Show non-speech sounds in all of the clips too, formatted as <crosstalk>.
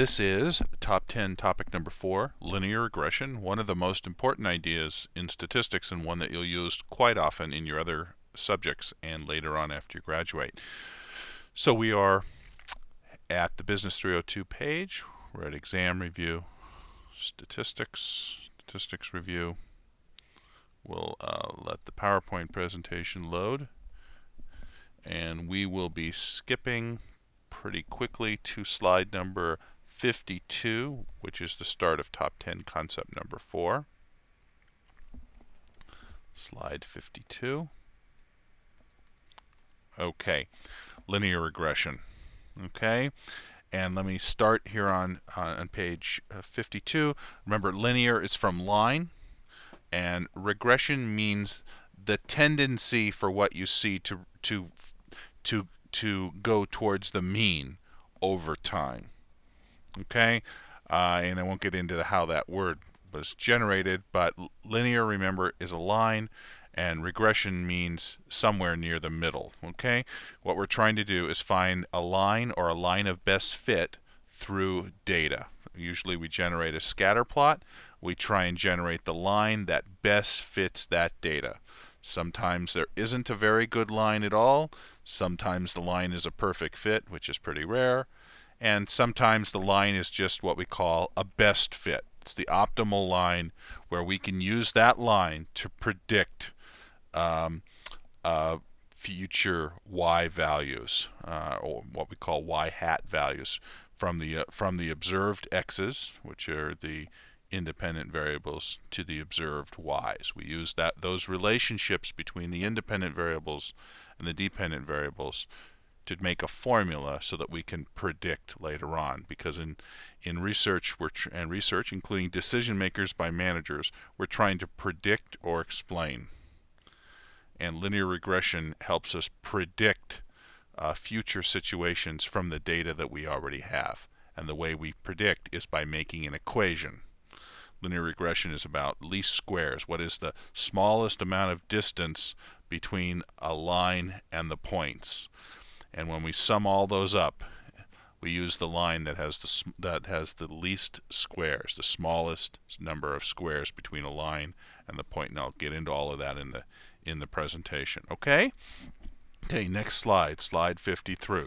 This is top 10 topic number 4, linear regression, one of the most important ideas in statistics and one that you'll use quite often in your other subjects and later on after you graduate. So we are at the Business 302 page. We're at exam review, statistics, statistics review. We'll uh, let the PowerPoint presentation load and we will be skipping pretty quickly to slide number 52, which is the start of top 10 concept number 4. Slide 52. Okay, linear regression. Okay, and let me start here on, uh, on page uh, 52. Remember, linear is from line, and regression means the tendency for what you see to to to to go towards the mean over time. Okay, uh, and I won't get into the, how that word was generated, but linear, remember, is a line, and regression means somewhere near the middle. Okay, what we're trying to do is find a line or a line of best fit through data. Usually, we generate a scatter plot. We try and generate the line that best fits that data. Sometimes there isn't a very good line at all. Sometimes the line is a perfect fit, which is pretty rare. And sometimes the line is just what we call a best fit. It's the optimal line where we can use that line to predict um, uh, future y values, uh, or what we call y hat values, from the uh, from the observed x's, which are the independent variables to the observed y's. We use that those relationships between the independent variables and the dependent variables to make a formula so that we can predict later on because in in research we're and research including decision makers by managers we're trying to predict or explain and linear regression helps us predict uh, future situations from the data that we already have and the way we predict is by making an equation linear regression is about least squares. What is the smallest amount of distance between a line and the points? And when we sum all those up, we use the line that has the that has the least squares, the smallest number of squares between a line and the point. And I'll get into all of that in the in the presentation. Okay? Okay, next slide, slide 53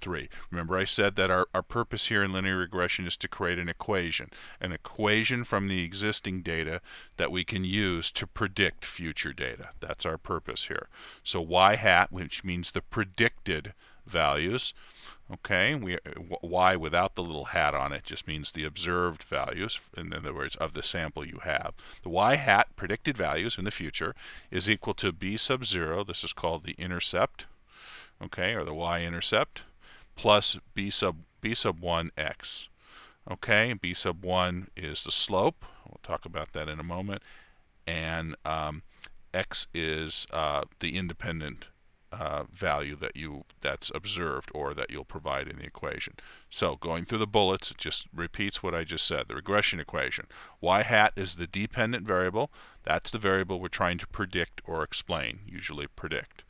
three. Remember I said that our, our purpose here in linear regression is to create an equation. An equation from the existing data that we can use to predict future data. That's our purpose here. So y hat, which means the predicted values, okay, we y without the little hat on it just means the observed values, in other words, of the sample you have. The y hat, predicted values in the future, is equal to b sub 0, this is called the intercept, okay, or the y-intercept, plus b sub b sub 1 x. Okay, b sub 1 is the slope. We'll talk about that in a moment. And um, x is uh, the independent uh, value that you that's observed or that you'll provide in the equation. So going through the bullets, it just repeats what I just said. The regression equation. Y hat is the dependent variable. That's the variable we're trying to predict or explain, usually predict.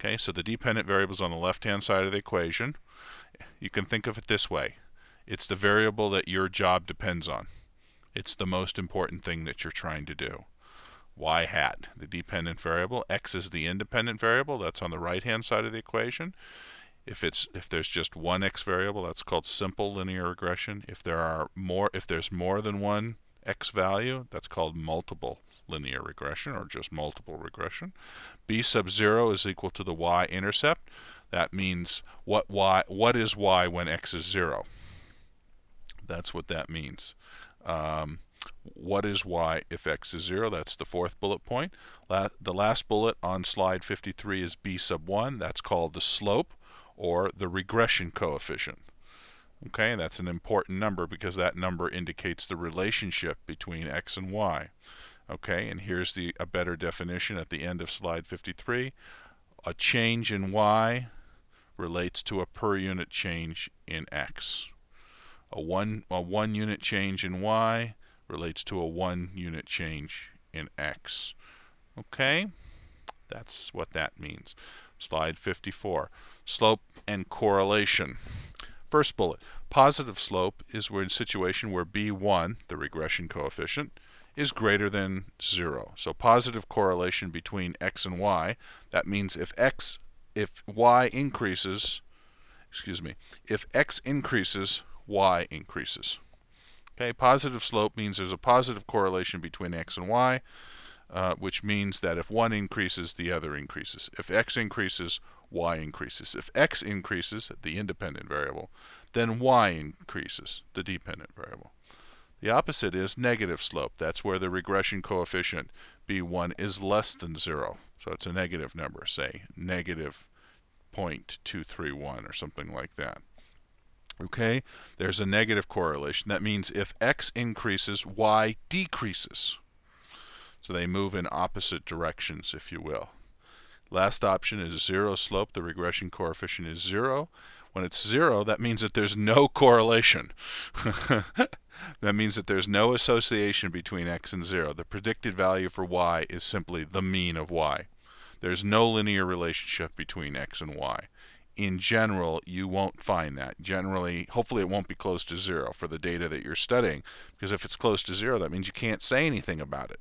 Okay, so the dependent variable is on the left-hand side of the equation. You can think of it this way. It's the variable that your job depends on. It's the most important thing that you're trying to do. Y hat, the dependent variable. x is the independent variable. That's on the right-hand side of the equation. If it's if there's just one x variable, that's called simple linear regression. If there are more if there's more than one x value, that's called multiple linear regression or just multiple regression. b sub 0 is equal to the y-intercept. That means what y what is y when x is 0? That's what that means. Um, what is y if x is 0? That's the fourth bullet point. La the last bullet on slide 53 is b sub 1. That's called the slope or the regression coefficient. Okay, that's an important number because that number indicates the relationship between x and y. Okay, and here's the a better definition at the end of slide 53. A change in y relates to a per unit change in x. A one, a one unit change in y relates to a one unit change in x. Okay, that's what that means. Slide 54. Slope and correlation. First bullet, positive slope is we're in situation where b1, the regression coefficient, is greater than 0. So positive correlation between x and y. That means if x if y increases, excuse me, if x increases, y increases. Okay, positive slope means there's a positive correlation between x and y, uh, which means that if one increases, the other increases. If x increases, y increases. If x increases, the independent variable, then y increases, the dependent variable. The opposite is negative slope. That's where the regression coefficient b1 is less than 0. So it's a negative number, say negative 0.231 or something like that. Okay, there's a negative correlation. That means if x increases, y decreases. So they move in opposite directions, if you will. Last option is zero slope. The regression coefficient is zero. When it's zero, that means that there's no correlation. <laughs> that means that there's no association between x and 0. The predicted value for y is simply the mean of y. There's no linear relationship between x and y. In general, you won't find that. Generally, hopefully it won't be close to 0 for the data that you're studying, because if it's close to 0, that means you can't say anything about it.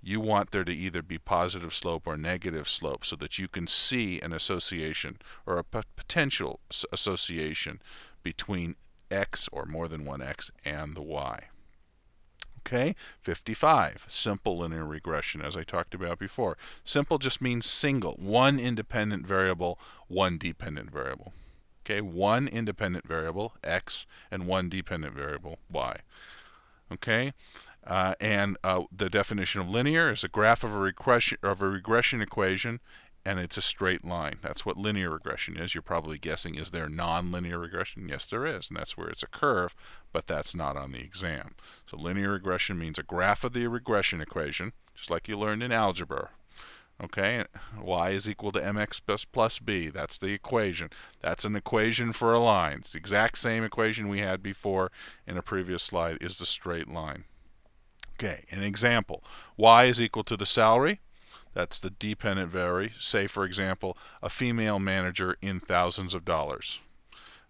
You want there to either be positive slope or negative slope so that you can see an association or a potential association between x or more than one x and the y. Okay, 55, simple linear regression as I talked about before. Simple just means single, one independent variable, one dependent variable. Okay, one independent variable, x, and one dependent variable, y. Okay, uh, and uh, the definition of linear is a graph of a regression of a regression equation and it's a straight line. That's what linear regression is. You're probably guessing, is there nonlinear regression? Yes, there is, and that's where it's a curve, but that's not on the exam. So linear regression means a graph of the regression equation, just like you learned in algebra. Okay, y is equal to mx plus, plus b. That's the equation. That's an equation for a line. It's the exact same equation we had before in a previous slide is the straight line. Okay, an example. y is equal to the salary. That's the dependent vary. Say, for example, a female manager in thousands of dollars.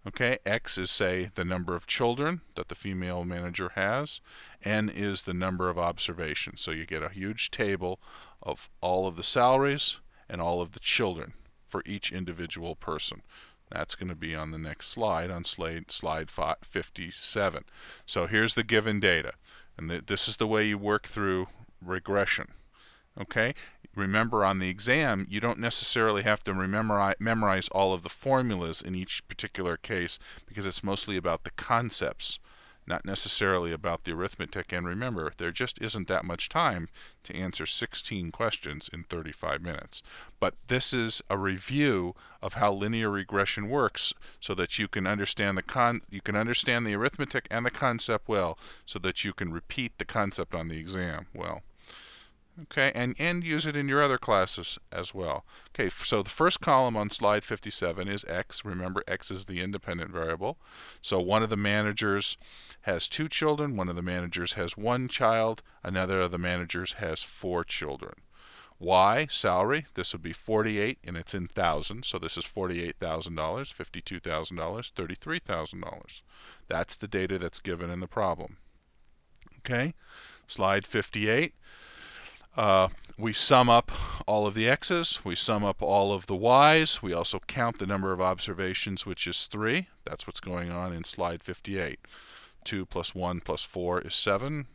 Okay, X is, say, the number of children that the female manager has. N is the number of observations. So you get a huge table of all of the salaries and all of the children for each individual person. That's going to be on the next slide, on slide, slide 57. So here's the given data. And this is the way you work through regression. Okay? Remember on the exam, you don't necessarily have to memorize all of the formulas in each particular case because it's mostly about the concepts, not necessarily about the arithmetic. And remember, there just isn't that much time to answer 16 questions in 35 minutes. But this is a review of how linear regression works so that you can understand the con you can understand the arithmetic and the concept well so that you can repeat the concept on the exam well okay and and use it in your other classes as well. Okay so the first column on slide 57 is x. Remember x is the independent variable. So one of the managers has two children one of the managers has one child another of the managers has four children. Y salary this would be 48 and it's in thousands so this is $48,000 $52,000 $33,000 that's the data that's given in the problem. Okay slide 58 uh, we sum up all of the x's, we sum up all of the y's, we also count the number of observations, which is 3. That's what's going on in slide 58. 2 plus 1 plus 4 is 7.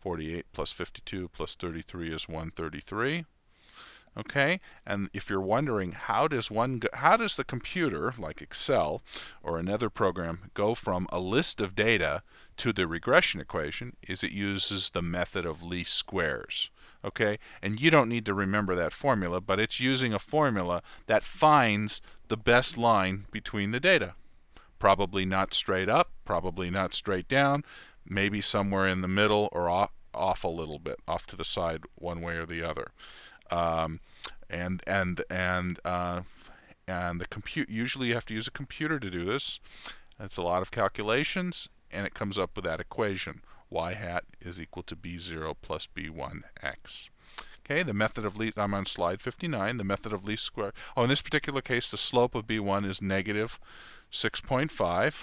48 plus 52 plus 33 is 133 okay and if you're wondering how does one go, how does the computer like excel or another program go from a list of data to the regression equation is it uses the method of least squares okay? And you don't need to remember that formula but it's using a formula that finds the best line between the data. Probably not straight up probably not straight down maybe somewhere in the middle or off, off a little bit off to the side one way or the other. Um, and and and uh, and the compute usually you have to use a computer to do this. It's a lot of calculations, and it comes up with that equation: y hat is equal to b0 plus b1x. Okay, the method of least, I'm on slide 59, the method of least square. Oh, in this particular case, the slope of b1 is negative 6.5.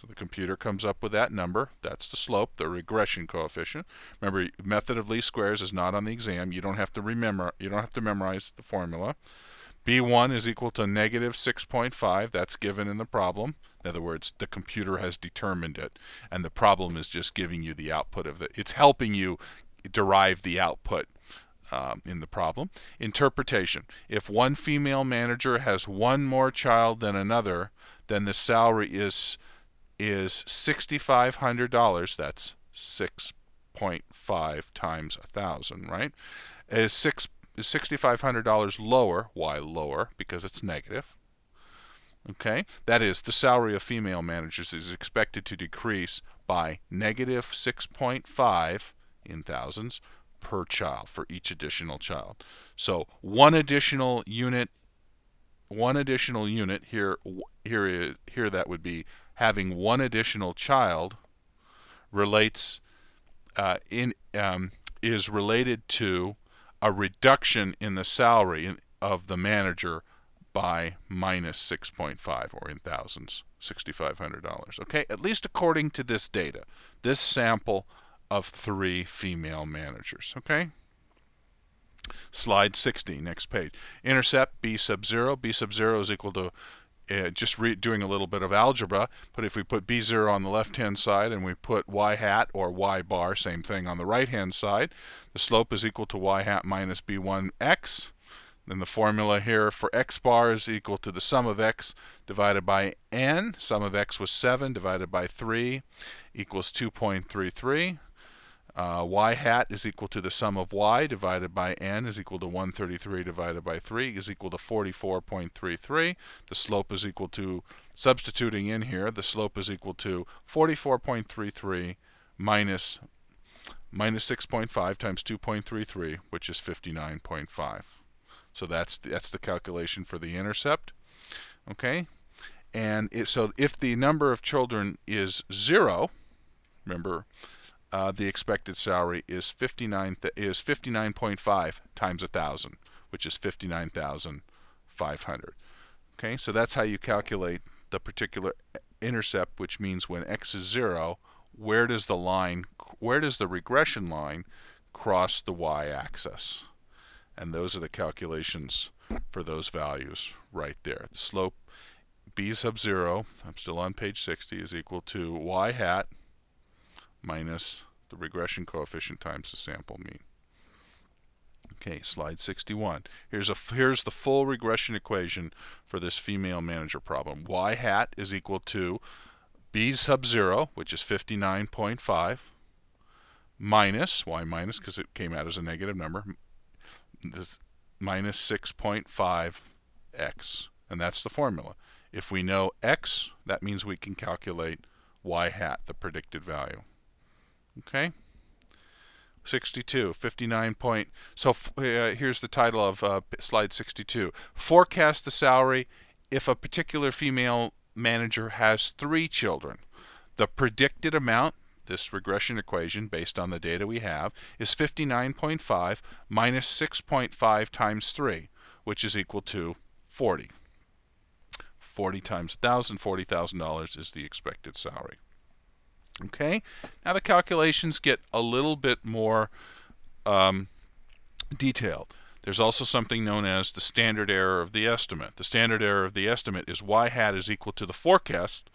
So the computer comes up with that number. That's the slope, the regression coefficient. Remember, method of least squares is not on the exam. You don't have to remember. You don't have to memorize the formula. B1 is equal to negative 6.5. That's given in the problem. In other words, the computer has determined it, and the problem is just giving you the output of it. It's helping you derive the output um, in the problem. Interpretation. If one female manager has one more child than another, then the salary is is $6,500. That's 6.5 times a thousand, right? Is six is $6,500 lower? Why lower? Because it's negative. Okay, that is the salary of female managers is expected to decrease by negative 6.5 in thousands per child for each additional child. So one additional unit, one additional unit here, here, is, here that would be having one additional child relates uh, in um, is related to a reduction in the salary of the manager by minus 6.5 or in thousands $6500 okay at least according to this data this sample of three female managers okay? Slide 60 next page. Intercept b sub 0 b sub 0 is equal to uh, just doing a little bit of algebra, but if we put b0 on the left-hand side and we put y hat or y bar, same thing on the right-hand side, the slope is equal to y hat minus b1x. Then the formula here for x bar is equal to the sum of x divided by n. Sum of x was 7 divided by 3 equals 2.33. Uh, y hat is equal to the sum of y divided by n is equal to 133 divided by 3 is equal to 44.33. The slope is equal to, substituting in here, the slope is equal to 44.33 minus, minus 6.5 times 2.33, which is 59.5. So that's that's the calculation for the intercept. Okay, and it, so if the number of children is zero, remember uh, the expected salary is 59 is 59.5 times a thousand, which is 59,500. Okay, so that's how you calculate the particular intercept, which means when x is zero, where does the line, where does the regression line cross the y-axis? And those are the calculations for those values right there. The slope b sub 0, I'm still on page 60, is equal to y hat minus the regression coefficient times the sample mean. Okay, slide 61. Here's a here's the full regression equation for this female manager problem. Y hat is equal to B sub 0, which is 59.5, minus, y minus because it came out as a negative number, minus 6.5x. And that's the formula. If we know x, that means we can calculate y hat, the predicted value. Okay. 62, 59 point. So uh, here's the title of uh, slide 62. Forecast the salary if a particular female manager has three children. The predicted amount, this regression equation based on the data we have, is 59.5 minus 6.5 times 3, which is equal to 40. 40 times 1,000, $40,000 is the expected salary. Okay, now the calculations get a little bit more um, detailed. There's also something known as the standard error of the estimate. The standard error of the estimate is y hat is equal to the forecast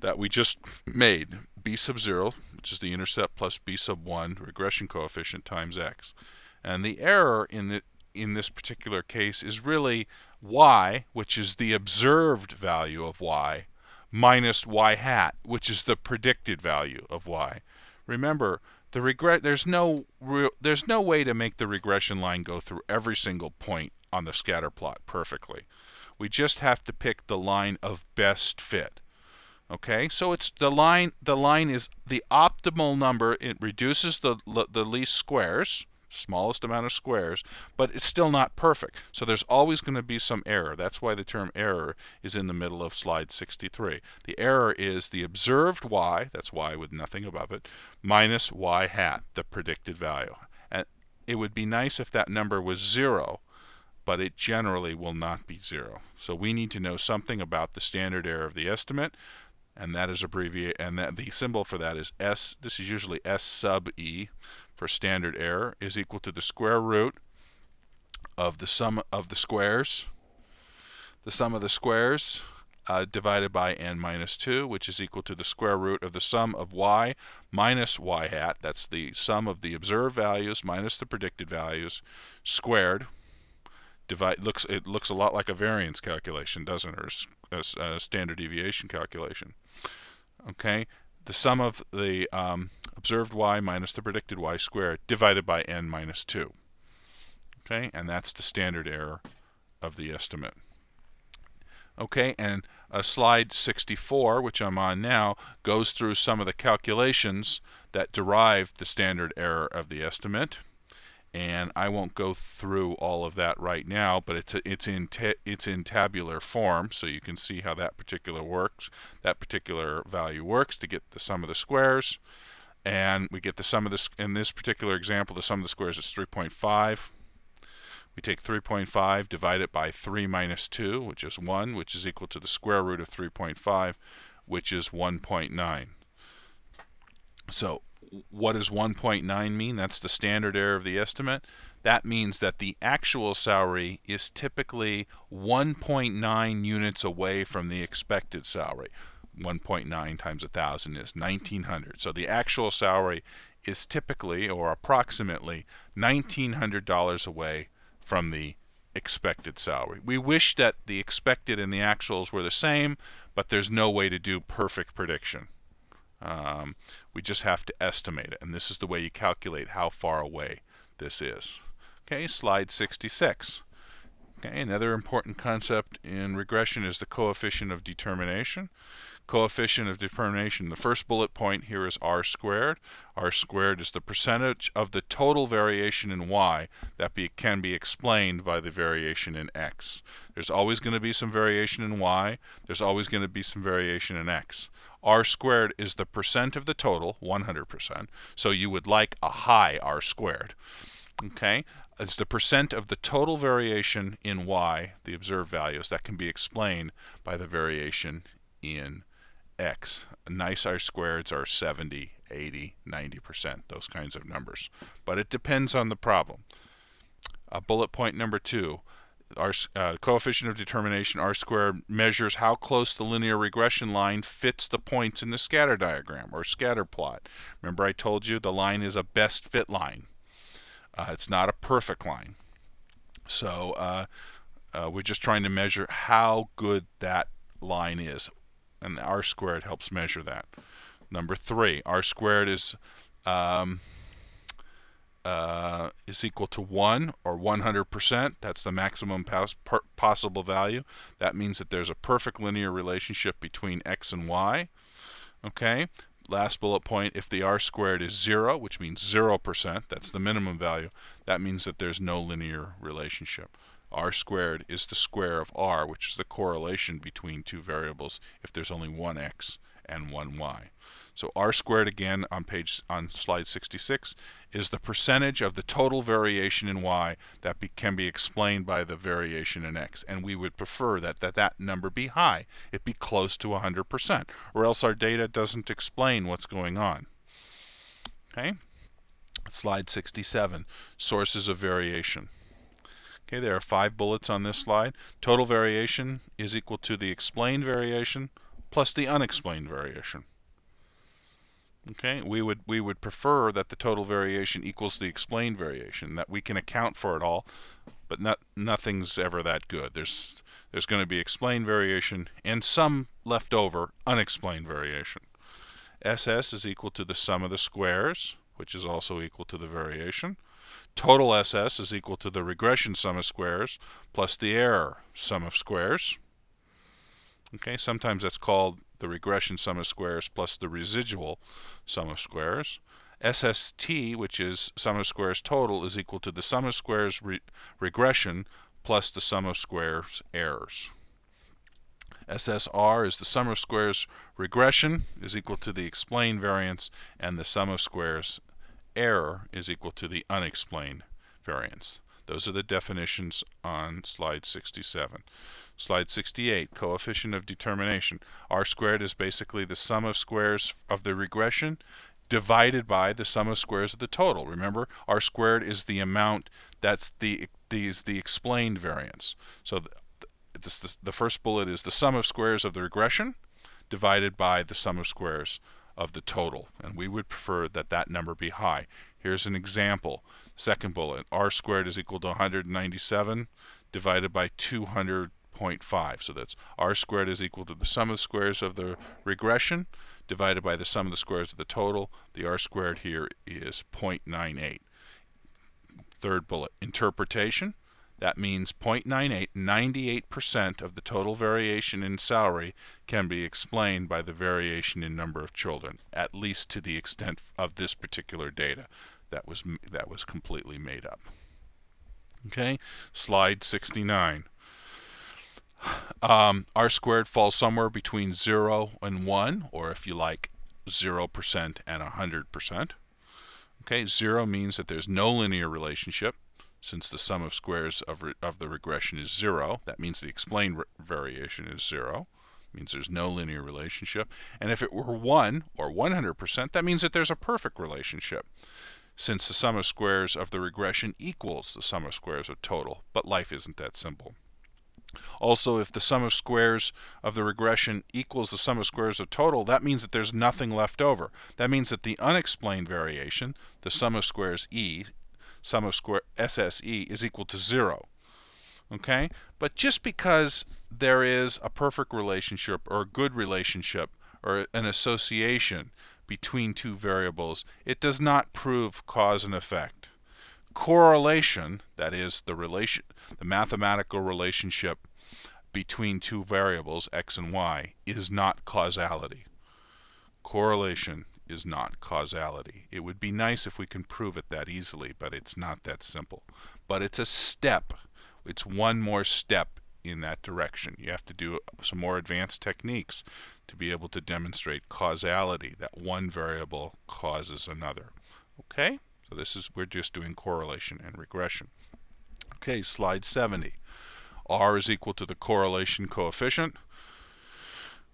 that we just made, b sub 0, which is the intercept plus b sub 1 regression coefficient times x. And the error in the in this particular case is really y, which is the observed value of y, minus y hat, which is the predicted value of y. Remember, the regret there's no there's no way to make the regression line go through every single point on the scatter plot perfectly. We just have to pick the line of best fit. Okay, so it's the line. The line is the optimal number. It reduces the the least squares smallest amount of squares, but it's still not perfect. So there's always going to be some error. That's why the term error is in the middle of slide 63. The error is the observed y, that's y with nothing above it, minus y hat, the predicted value. And it would be nice if that number was zero, but it generally will not be zero. So we need to know something about the standard error of the estimate and that is abbreviated, and that the symbol for that is S, this is usually S sub E for standard error, is equal to the square root of the sum of the squares, the sum of the squares uh, divided by n minus 2, which is equal to the square root of the sum of y minus y hat, that's the sum of the observed values minus the predicted values, squared. Divide, looks, it looks a lot like a variance calculation, doesn't it, or a, a standard deviation calculation. Okay, the sum of the um, observed y minus the predicted y squared divided by n minus 2. Okay, and that's the standard error of the estimate. Okay, and uh, slide 64, which I'm on now, goes through some of the calculations that derive the standard error of the estimate. And I won't go through all of that right now, but it's a, it's in it's in tabular form, so you can see how that particular works. That particular value works to get the sum of the squares, and we get the sum of this in this particular example. The sum of the squares is 3.5 we take 3.5, divide it by 3 minus 2, which is 1, which is equal to the square root of 3.5, which is 1.9. So what does 1.9 mean? That's the standard error of the estimate. That means that the actual salary is typically 1.9 units away from the expected salary. 1.9 times 1,000 is 1,900. So the actual salary is typically or approximately $1,900 away from the expected salary. We wish that the expected and the actuals were the same, but there's no way to do perfect prediction. Um, we just have to estimate it, and this is the way you calculate how far away this is. Okay, slide 66. Okay, another important concept in regression is the coefficient of determination coefficient of determination. The first bullet point here is r squared. r squared is the percentage of the total variation in y that be, can be explained by the variation in x. There's always going to be some variation in y. There's always going to be some variation in x. r squared is the percent of the total, 100%. So you would like a high r squared. Okay, it's the percent of the total variation in y, the observed values, that can be explained by the variation in x. Nice R squareds are 70, 80, 90%, those kinds of numbers. But it depends on the problem. Uh, bullet point number two, our uh, coefficient of determination r squared measures how close the linear regression line fits the points in the scatter diagram or scatter plot. Remember I told you the line is a best fit line. Uh, it's not a perfect line. So uh, uh, we're just trying to measure how good that line is and r squared helps measure that. Number three, r squared is um, uh, is equal to 1 or 100%. That's the maximum possible value. That means that there's a perfect linear relationship between x and y. Okay, last bullet point, if the r squared is 0, which means 0%, that's the minimum value, that means that there's no linear relationship r squared is the square of r, which is the correlation between two variables if there's only one x and one y. So r squared again on page on slide 66 is the percentage of the total variation in y that be, can be explained by the variation in x. And we would prefer that, that that number be high. It be close to 100%, or else our data doesn't explain what's going on. Okay? Slide 67, sources of variation. Okay, there are five bullets on this slide. Total variation is equal to the explained variation plus the unexplained variation. Okay, we would we would prefer that the total variation equals the explained variation, that we can account for it all, but not nothing's ever that good. There's there's going to be explained variation and some left over unexplained variation. SS is equal to the sum of the squares, which is also equal to the variation. Total SS is equal to the regression sum of squares plus the error sum of squares. Okay, sometimes that's called the regression sum of squares plus the residual sum of squares. SST, which is sum of squares total, is equal to the sum of squares re regression plus the sum of squares errors. SSR is the sum of squares regression is equal to the explained variance and the sum of squares error is equal to the unexplained variance. Those are the definitions on slide 67. Slide 68, coefficient of determination. R squared is basically the sum of squares of the regression divided by the sum of squares of the total. Remember, R squared is the amount that's the, the, is the explained variance. So this, this, the first bullet is the sum of squares of the regression divided by the sum of squares of the total. And we would prefer that that number be high. Here's an example. Second bullet, r squared is equal to 197 divided by 200.5. So that's r squared is equal to the sum of squares of the regression divided by the sum of the squares of the total. The r squared here is 0.98. Third bullet, interpretation. That means 0.98, 98% of the total variation in salary can be explained by the variation in number of children, at least to the extent of this particular data that was that was completely made up. Okay, slide 69. Um, R squared falls somewhere between 0 and 1, or if you like, 0% and 100%. Okay, 0 means that there's no linear relationship since the sum of squares of, of the regression is 0. That means the explained variation is 0. It means there's no linear relationship. And if it were 1 or 100%, that means that there's a perfect relationship since the sum of squares of the regression equals the sum of squares of total. But life isn't that simple. Also, if the sum of squares of the regression equals the sum of squares of total, that means that there's nothing left over. That means that the unexplained variation, the sum of squares e, sum of square SSE is equal to 0. Okay? But just because there is a perfect relationship or a good relationship or an association between two variables, it does not prove cause and effect. Correlation, that is the relation the mathematical relationship between two variables x and y is not causality. Correlation is not causality. It would be nice if we can prove it that easily, but it's not that simple. But it's a step. It's one more step in that direction. You have to do some more advanced techniques to be able to demonstrate causality, that one variable causes another. Okay? So this is, we're just doing correlation and regression. Okay, slide 70. R is equal to the correlation coefficient.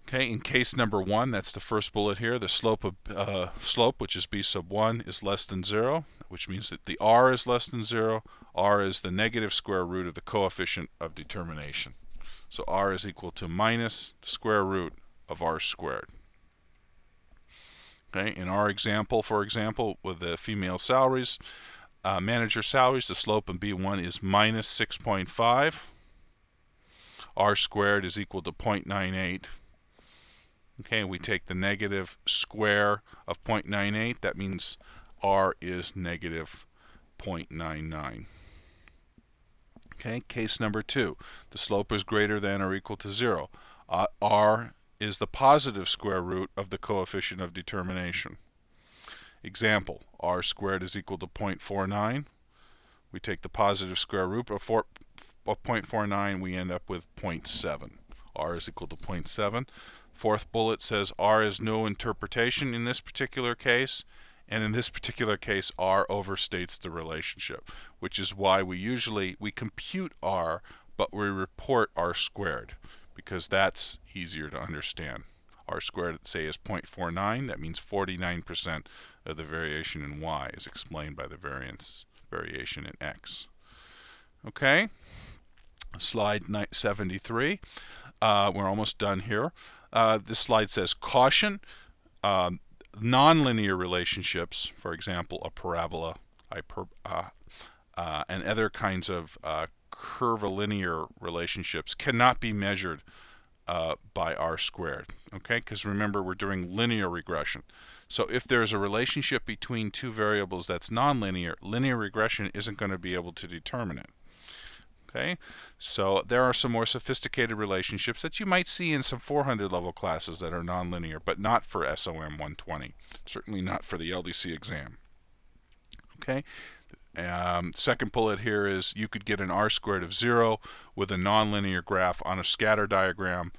Okay, in case number one, that's the first bullet here, the slope of uh, slope, which is b sub 1, is less than 0, which means that the r is less than 0. r is the negative square root of the coefficient of determination. So r is equal to minus square root of r squared. Okay, in our example, for example, with the female salaries, uh, manager salaries, the slope in B1 is minus 6.5. r squared is equal to 0.98. Okay, we take the negative square of 0.98. That means r is negative 0.99. Okay, case number two. The slope is greater than or equal to 0. Uh, r is the positive square root of the coefficient of determination. Example, r squared is equal to 0.49. We take the positive square root of, 4, of 0.49, we end up with 0.7. r is equal to 0.7. Fourth bullet says R is no interpretation in this particular case, and in this particular case R overstates the relationship, which is why we usually we compute R but we report R squared because that's easier to understand. R squared say is 0.49, that means 49% of the variation in Y is explained by the variance variation in X. Okay, slide 73. Uh, we're almost done here. Uh, this slide says caution. Um, nonlinear relationships, for example, a parabola, hyper, uh, uh, and other kinds of uh, curvilinear relationships cannot be measured uh, by r squared. Okay, because remember we're doing linear regression. So if there's a relationship between two variables that's nonlinear, linear regression isn't going to be able to determine it. Okay, so there are some more sophisticated relationships that you might see in some 400 level classes that are nonlinear, but not for SOM 120. Certainly not for the LDC exam. Okay, um, second bullet here is you could get an r squared of 0 with a nonlinear graph on a scatter diagram.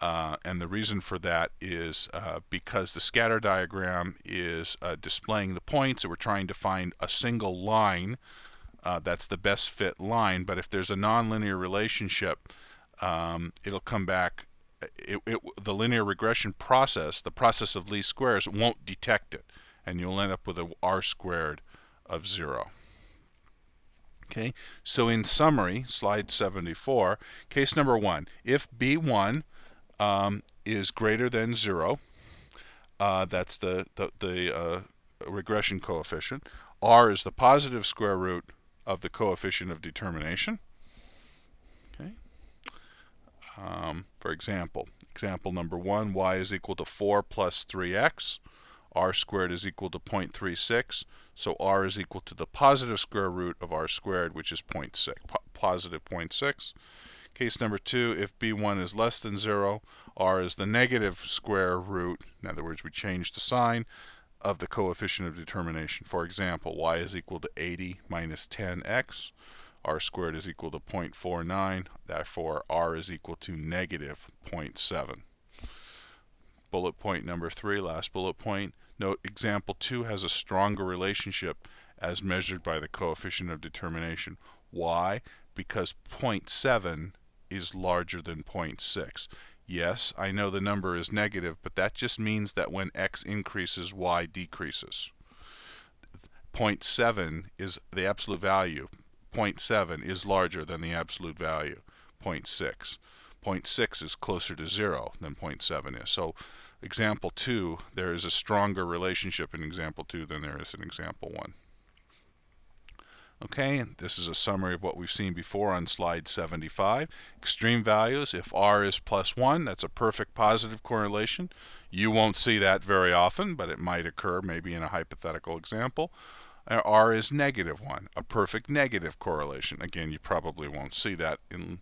Uh, and the reason for that is uh, because the scatter diagram is uh, displaying the points, and we're trying to find a single line uh, that's the best fit line. But if there's a nonlinear relationship, um, it'll come back. It, it, the linear regression process, the process of least squares, won't detect it, and you'll end up with a r squared of 0. Okay, so in summary, slide 74, case number one, if B1 um, is greater than 0, uh, that's the, the, the uh, regression coefficient, r is the positive square root of the coefficient of determination. Okay. Um, for example, example number one, y is equal to 4 plus 3x r squared is equal to 0.36, so r is equal to the positive square root of r squared, which is 0.6, po positive 0.6. Case number two, if b1 is less than 0, r is the negative square root, in other words, we change the sign, of the coefficient of determination. For example, y is equal to 80 minus 10x, r squared is equal to 0.49, therefore r is equal to negative 0.7. Bullet point number three, last bullet point, Note example 2 has a stronger relationship as measured by the coefficient of determination. Why? Because 0.7 is larger than 0.6. Yes, I know the number is negative, but that just means that when x increases, y decreases. 0.7 is the absolute value. 0.7 is larger than the absolute value, 0.6. 0.6 is closer to 0 than 0.7 is. So example 2, there is a stronger relationship in example 2 than there is in example 1. Okay, this is a summary of what we've seen before on slide 75. Extreme values, if r is plus 1, that's a perfect positive correlation. You won't see that very often, but it might occur maybe in a hypothetical example. Uh, r is negative 1, a perfect negative correlation. Again, you probably won't see that in,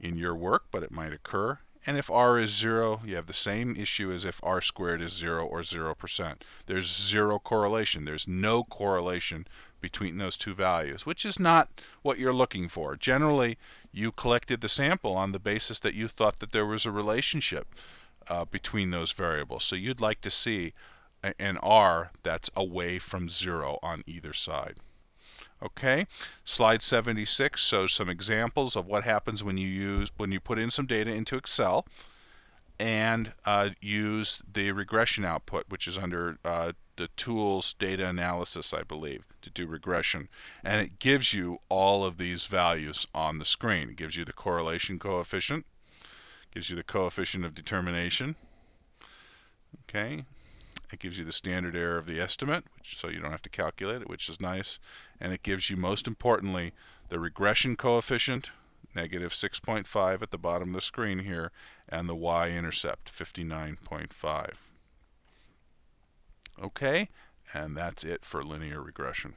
in your work, but it might occur. And if r is 0, you have the same issue as if r squared is 0 or 0%. There's zero correlation. There's no correlation between those two values, which is not what you're looking for. Generally, you collected the sample on the basis that you thought that there was a relationship uh, between those variables. So you'd like to see an r that's away from 0 on either side. Okay, slide 76 shows some examples of what happens when you use when you put in some data into Excel and uh, use the regression output, which is under uh, the tools data analysis, I believe, to do regression. And it gives you all of these values on the screen. It gives you the correlation coefficient, gives you the coefficient of determination. Okay, it gives you the standard error of the estimate, which, so you don't have to calculate it, which is nice. And it gives you, most importantly, the regression coefficient, negative 6.5 at the bottom of the screen here, and the y-intercept, 59.5. Okay, and that's it for linear regression.